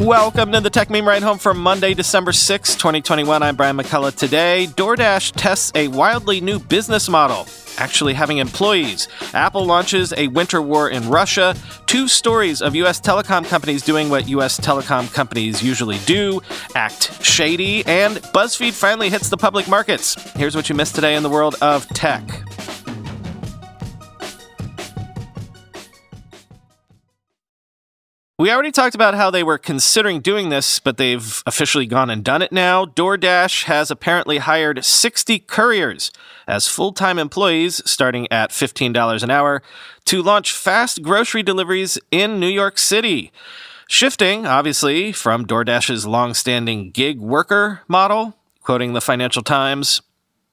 Welcome to the Techmeme Ride Home for Monday, December 6, 2021. I'm Brian McCullough. Today, DoorDash tests a wildly new business model, actually having employees. Apple launches a winter war in Russia. Two stories of U.S. telecom companies doing what U.S. telecom companies usually do act shady. And BuzzFeed finally hits the public markets. Here's what you missed today in the world of tech. We already talked about how they were considering doing this, but they've officially gone and done it now. DoorDash has apparently hired 60 couriers as full time employees, starting at $15 an hour, to launch fast grocery deliveries in New York City. Shifting, obviously, from DoorDash's long standing gig worker model. Quoting the Financial Times,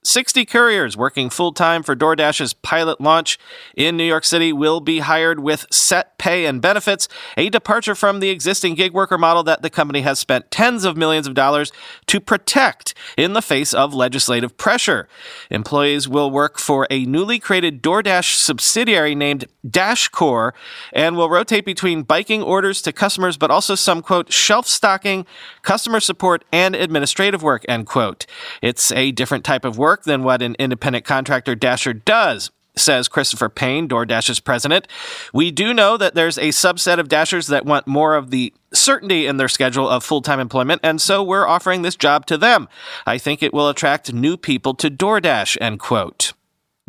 60 couriers working full time for DoorDash's pilot launch in New York City will be hired with set pay and benefits, a departure from the existing gig worker model that the company has spent tens of millions of dollars to protect in the face of legislative pressure. Employees will work for a newly created DoorDash subsidiary named DashCorps and will rotate between biking orders to customers, but also some quote shelf stocking, customer support, and administrative work end quote. It's a different type of work work than what an independent contractor Dasher does says Christopher Payne, DoorDash's president. We do know that there's a subset of Dashers that want more of the certainty in their schedule of full time employment, and so we're offering this job to them. I think it will attract new people to DoorDash, end quote.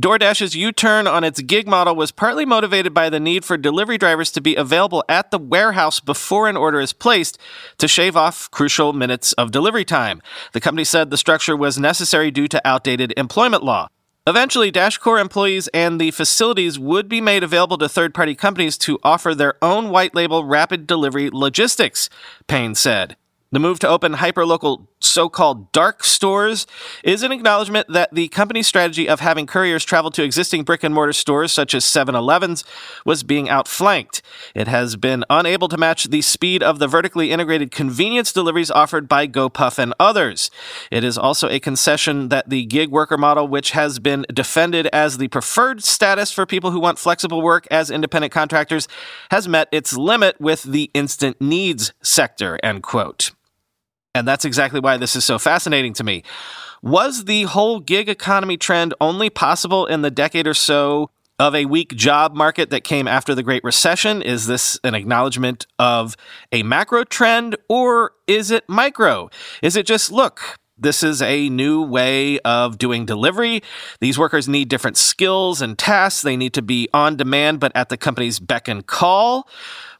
DoorDash's U turn on its gig model was partly motivated by the need for delivery drivers to be available at the warehouse before an order is placed to shave off crucial minutes of delivery time. The company said the structure was necessary due to outdated employment law. Eventually, DashCorps employees and the facilities would be made available to third party companies to offer their own white label rapid delivery logistics, Payne said. The move to open hyperlocal so called dark stores is an acknowledgement that the company's strategy of having couriers travel to existing brick and mortar stores such as 7 Elevens was being outflanked. It has been unable to match the speed of the vertically integrated convenience deliveries offered by GoPuff and others. It is also a concession that the gig worker model, which has been defended as the preferred status for people who want flexible work as independent contractors, has met its limit with the instant needs sector, end quote. And that's exactly why this is so fascinating to me. Was the whole gig economy trend only possible in the decade or so of a weak job market that came after the Great Recession? Is this an acknowledgement of a macro trend or is it micro? Is it just, look, this is a new way of doing delivery. These workers need different skills and tasks. They need to be on demand, but at the company's beck and call,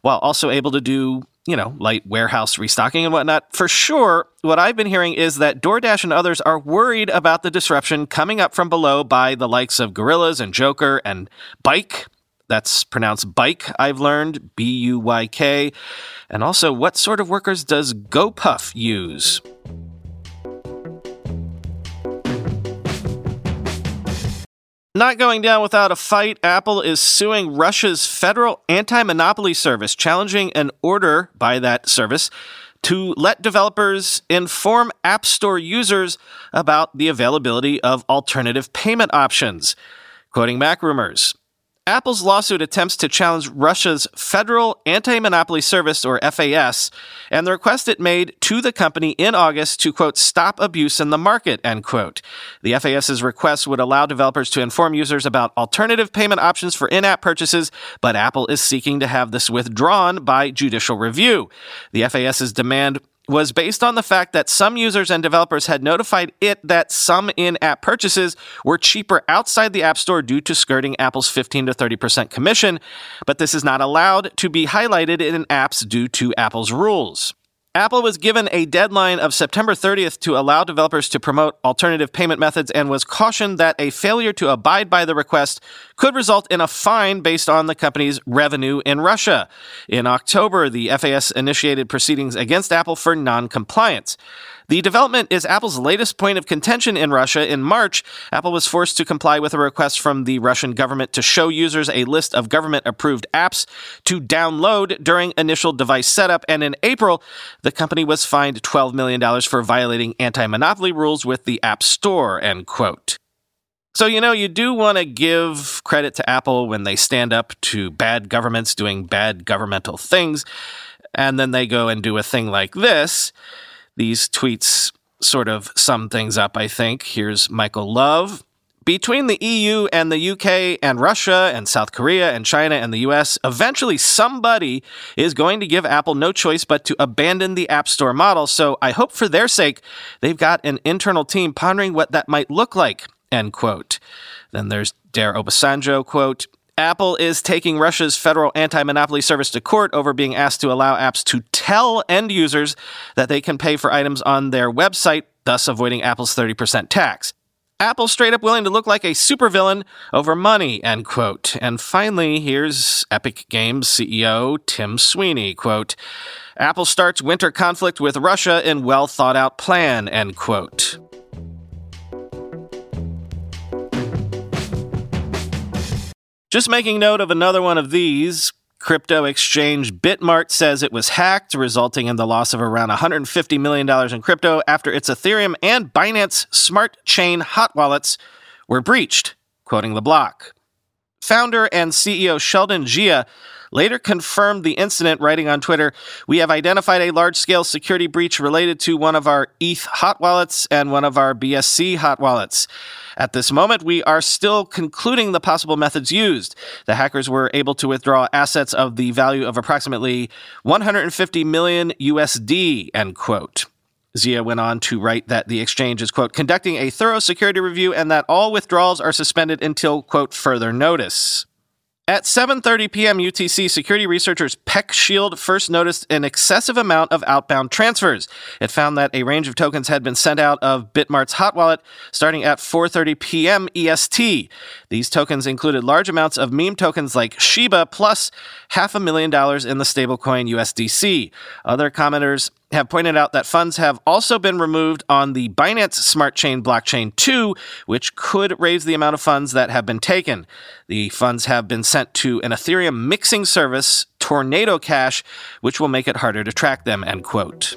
while also able to do you know, light warehouse restocking and whatnot. For sure, what I've been hearing is that DoorDash and others are worried about the disruption coming up from below by the likes of Gorillas and Jokr and Buyk. That's pronounced bike, I've learned, B U Y K. And also, what sort of workers does GoPuff use? Not going down without a fight, Apple is suing Russia's Federal Anti Monopoly Service, challenging an order by that service to let developers inform App Store users about the availability of alternative payment options. Quoting MacRumors, Apple's lawsuit attempts to challenge Russia's Federal Anti Monopoly Service, or FAS, and the request it made to the company in August to, quote, stop abuse in the market, end quote. The FAS's request would allow developers to inform users about alternative payment options for in app purchases, but Apple is seeking to have this withdrawn by judicial review. The FAS's demand was based on the fact that some users and developers had notified it that some in app purchases were cheaper outside the App Store due to skirting Apple's 15 to 30% commission, but this is not allowed to be highlighted in apps due to Apple's rules. Apple was given a deadline of September 30th to allow developers to promote alternative payment methods and was cautioned that a failure to abide by the request could result in a fine based on the company's revenue in Russia. In October, the FAS initiated proceedings against Apple for non-compliance. The development is Apple's latest point of contention in Russia. In March, Apple was forced to comply with a request from the Russian government to show users a list of government approved apps to download during initial device setup. And in April, the company was fined $12 million for violating anti monopoly rules with the App Store, end quote. So, you know, you do want to give credit to Apple when they stand up to bad governments doing bad governmental things, and then they go and do a thing like this. These tweets sort of sum things up, I think. Here's Michael Love. Between the EU and the UK and Russia and South Korea and China and the US, eventually somebody is going to give Apple no choice but to abandon the App Store model. So I hope for their sake, they've got an internal team pondering what that might look like. End quote. Then there's Dare Obasanjo, quote, Apple is taking Russia's Federal Anti Monopoly Service to court over being asked to allow apps to tell end users that they can pay for items on their website, thus avoiding Apple's 30% tax. Apple straight up willing to look like a supervillain over money, end quote. And finally, here's Epic Games CEO Tim Sweeney, quote, Apple starts winter conflict with Russia in well thought out plan, end quote. Just making note of another one of these. Crypto exchange BitMart says it was hacked, resulting in the loss of around $150 million in crypto after its Ethereum and Binance Smart Chain hot wallets were breached, quoting the block. Founder and CEO Sheldon Xia later confirmed the incident, writing on Twitter We have identified a large scale security breach related to one of our ETH hot wallets and one of our BSC hot wallets. At this moment, we are still concluding the possible methods used. The hackers were able to withdraw assets of the value of approximately 150 million USD, end quote. Xia went on to write that the exchange is, quote, conducting a thorough security review and that all withdrawals are suspended until, quote, further notice. At 7:30 p.m. UTC, security researchers PeckShield first noticed an excessive amount of outbound transfers. It found that a range of tokens had been sent out of BitMart's hot wallet starting at 4:30 p.m. EST. These tokens included large amounts of meme tokens like Shiba plus half a million dollars in the stablecoin USDC. Other commenters have pointed out that funds have also been removed on the Binance Smart Chain blockchain 2, which could raise the amount of funds that have been taken. The funds have been sent to an Ethereum mixing service, Tornado Cash, which will make it harder to track them, end quote.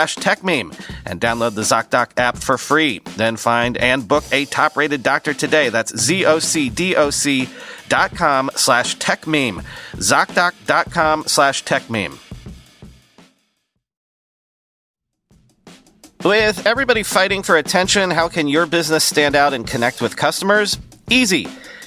slash techmeme and download the ZocDoc app for free. Then find and book a top rated doctor today. That's Z-O-C-D-O-C dot com slash techmeme. ZocDoc.com slash techmeme. With everybody fighting for attention, how can your business stand out and connect with customers? Easy.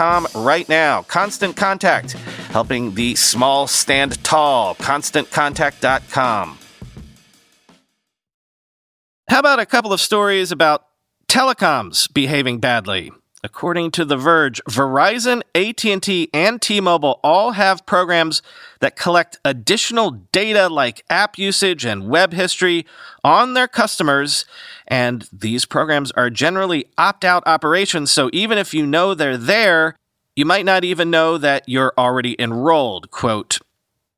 constantcontact.com right now. Constant Contact, helping the small stand tall. ConstantContact.com. How about a couple of stories about telecoms behaving badly? According to The Verge, Verizon, AT&T, and T-Mobile all have programs that collect additional data like app usage and web history on their customers, and these programs are generally opt-out operations, so even if you know they're there, you might not even know that you're already enrolled. Quote,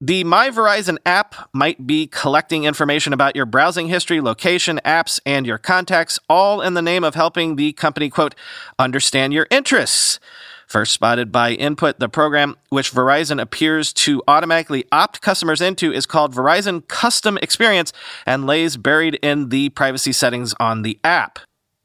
the My Verizon app might be collecting information about your browsing history, location, apps, and your contacts, all in the name of helping the company, quote, understand your interests. First spotted by Input, the program which Verizon appears to automatically opt customers into is called Verizon Custom Experience and lays buried in the privacy settings on the app.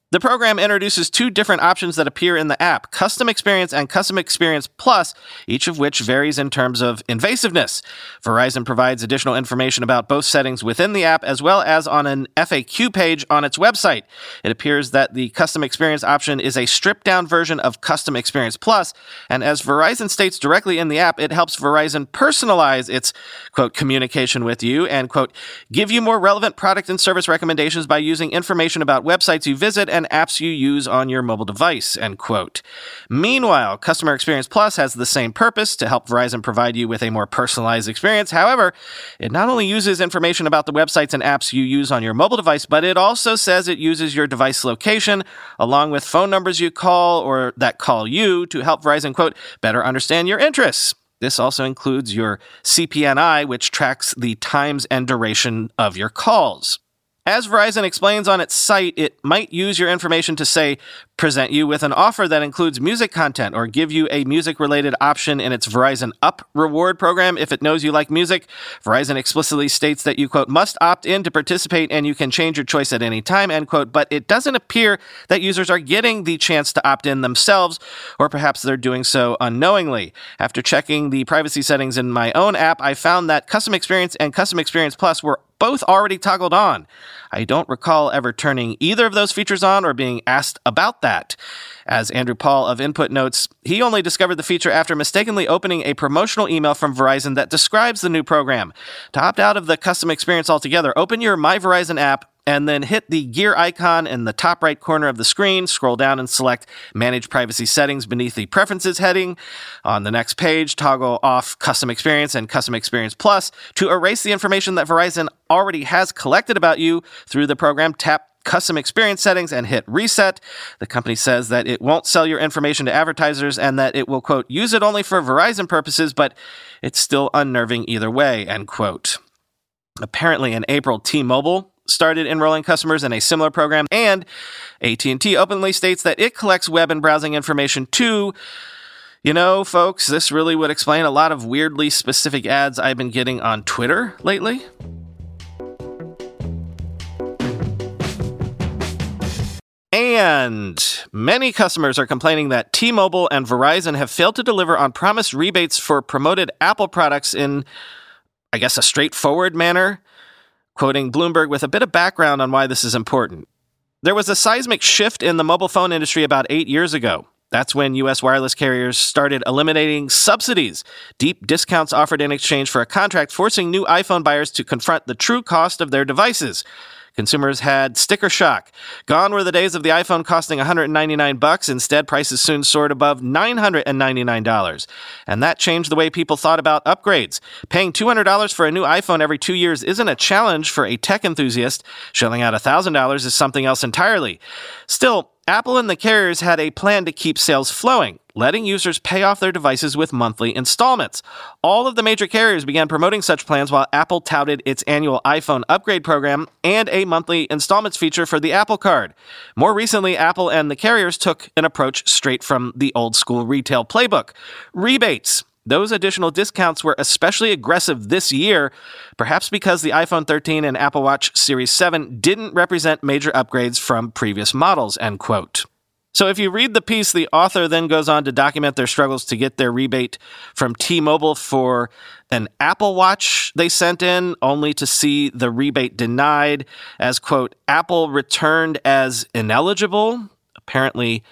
The program introduces two different options that appear in the app Custom Experience and Custom Experience Plus, each of which varies in terms of invasiveness. Verizon provides additional information about both settings within the app as well as on an FAQ page on its website. It appears that the Custom Experience option is a stripped down version of Custom Experience Plus, and as Verizon states directly in the app, it helps Verizon personalize its quote communication with you and quote give you more relevant product and service recommendations by using information about websites you visit and apps you use on your mobile device, end quote. Meanwhile, Customer Experience Plus has the same purpose to help Verizon provide you with a more personalized experience. However, it not only uses information about the websites and apps you use on your mobile device, but it also says it uses your device location along with phone numbers you call or that call you to help Verizon, quote, better understand your interests. This also includes your CPNI, which tracks the times and duration of your calls. As Verizon explains on its site, it might use your information to say, present you with an offer that includes music content or give you a music related option in its Verizon Up reward program if it knows you like music. Verizon explicitly states that you, quote, must opt in to participate and you can change your choice at any time, end quote. But it doesn't appear that users are getting the chance to opt in themselves, or perhaps they're doing so unknowingly. After checking the privacy settings in my own app, I found that Custom Experience and Custom Experience Plus were both already toggled on. I don't recall ever turning either of those features on or being asked about that. As Andrew Paul of Input notes, he only discovered the feature after mistakenly opening a promotional email from Verizon that describes the new program. To opt out of the custom experience altogether, open your My Verizon app and then hit the gear icon in the top right corner of the screen. Scroll down and select Manage Privacy Settings beneath the Preferences heading. On the next page, toggle off Custom Experience and Custom Experience Plus. To erase the information that Verizon already has collected about you through the program, tap custom experience settings and hit reset. The company says that it won't sell your information to advertisers and that it will, quote, use it only for Verizon purposes, but it's still unnerving either way, end quote. Apparently in April, T-Mobile started enrolling customers in a similar program, and AT&T openly states that it collects web and browsing information too. You know, folks, this really would explain a lot of weirdly specific ads I've been getting on Twitter lately. And many customers are complaining that T Mobile and Verizon have failed to deliver on promised rebates for promoted Apple products in, I guess, a straightforward manner quoting Bloomberg with a bit of background on why this is important. There was a seismic shift in the mobile phone industry about eight years ago. That's when U.S. wireless carriers started eliminating subsidies, deep discounts offered in exchange for a contract, forcing new iPhone buyers to confront the true cost of their devices. Consumers had sticker shock. Gone were the days of the iPhone costing 199 bucks. Instead, prices soon soared above $999. And that changed the way people thought about upgrades. Paying $200 for a new iPhone every 2 years isn't a challenge for a tech enthusiast. Shelling out $1,000 is something else entirely. Still, Apple and the carriers had a plan to keep sales flowing, letting users pay off their devices with monthly installments. All of the major carriers began promoting such plans while Apple touted its annual iPhone upgrade program and a monthly installments feature for the Apple Card. More recently, Apple and the carriers took an approach straight from the old school retail playbook rebates. Those additional discounts were especially aggressive this year, perhaps because the iPhone 13 and Apple Watch Series 7 didn't represent major upgrades from previous models, end quote. So if you read the piece, the author then goes on to document their struggles to get their rebate from T Mobile for an Apple Watch they sent in, only to see the rebate denied as, quote, Apple returned as ineligible. Apparently,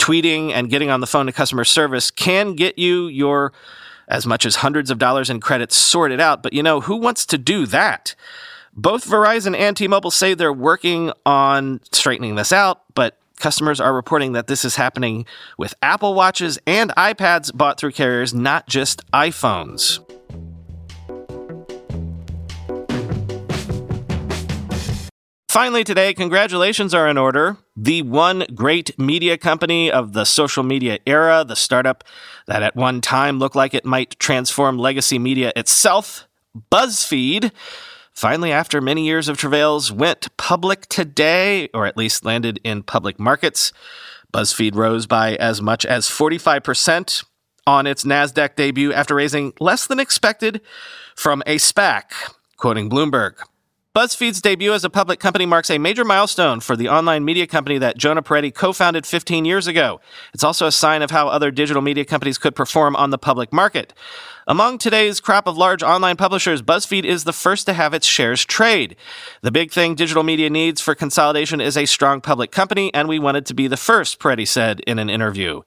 tweeting and getting on the phone to customer service can get you your as much as hundreds of dollars in credits sorted out. But you know, who wants to do that? Both Verizon and T Mobile say they're working on straightening this out, but customers are reporting that this is happening with Apple Watches and iPads bought through carriers, not just iPhones. Finally, today, congratulations are in order. The one great media company of the social media era, the startup that at one time looked like it might transform legacy media itself, BuzzFeed, finally, after many years of travails, went public today, or at least landed in public markets. BuzzFeed rose by as much as 45% on its NASDAQ debut after raising less than expected from a SPAC, quoting Bloomberg. BuzzFeed's debut as a public company marks a major milestone for the online media company that Jonah Peretti co-founded 15 years ago. It's also a sign of how other digital media companies could perform on the public market. Among today's crop of large online publishers, BuzzFeed is the first to have its shares trade. The big thing digital media needs for consolidation is a strong public company, and we wanted to be the first, Peretti said in an interview.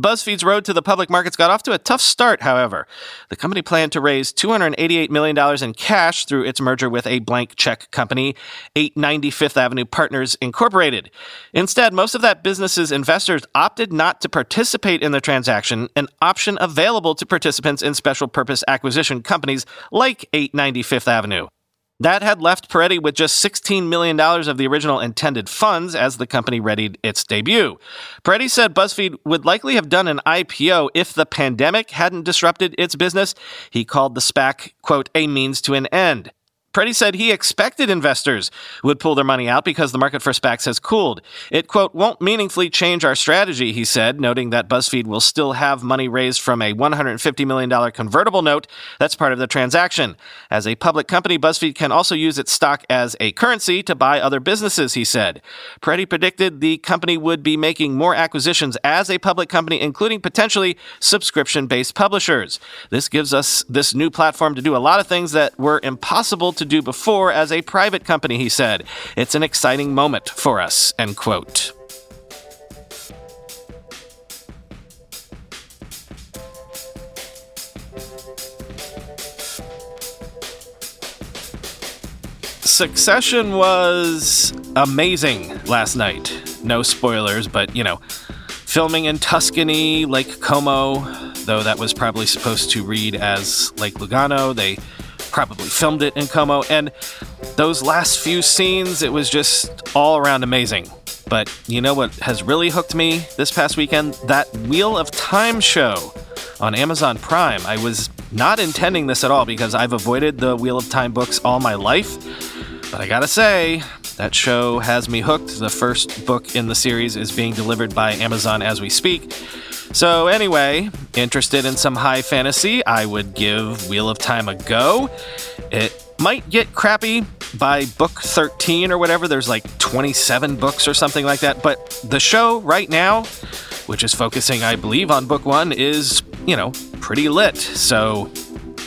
BuzzFeed's road to the public markets got off to a tough start, however. The company planned to raise $288 million in cash through its merger with a blank check company, 890 Fifth Avenue Partners Incorporated. Instead, most of that business's investors opted not to participate in the transaction, an option available to participants in special purpose acquisition companies like 890 Fifth Avenue. That had left Peretti with just $16 million of the original intended funds as the company readied its debut. Peretti said BuzzFeed would likely have done an IPO if the pandemic hadn't disrupted its business. He called the SPAC, quote, a means to an end. Peretti said he expected investors would pull their money out because the market for SPACs has cooled. It, quote, won't meaningfully change our strategy, he said, noting that BuzzFeed will still have money raised from a $150 million convertible note that's part of the transaction. As a public company, BuzzFeed can also use its stock as a currency to buy other businesses, he said. Peretti predicted the company would be making more acquisitions as a public company, including potentially subscription based publishers. This gives us this new platform to do a lot of things that were impossible to do before as a private company, he said. It's an exciting moment for us, end quote. Succession was amazing last night. No spoilers, but you know, filming in Tuscany, Lake Como, though that was probably supposed to read as Lake Lugano. They probably filmed it in Como. And those last few scenes, it was just all around amazing. But you know what has really hooked me this past weekend? That Wheel of Time show on Amazon Prime. I was not intending this at all because I've avoided the Wheel of Time books all my life. But I gotta say, that show has me hooked. The first book in the series is being delivered by Amazon as we speak. So, anyway, interested in some high fantasy, I would give Wheel of Time a go. It might get crappy by book 13 or whatever. There's like 27 books or something like that. But the show right now, which is focusing, I believe, on book one, is, you know, pretty lit. So,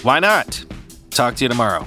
why not? Talk to you tomorrow.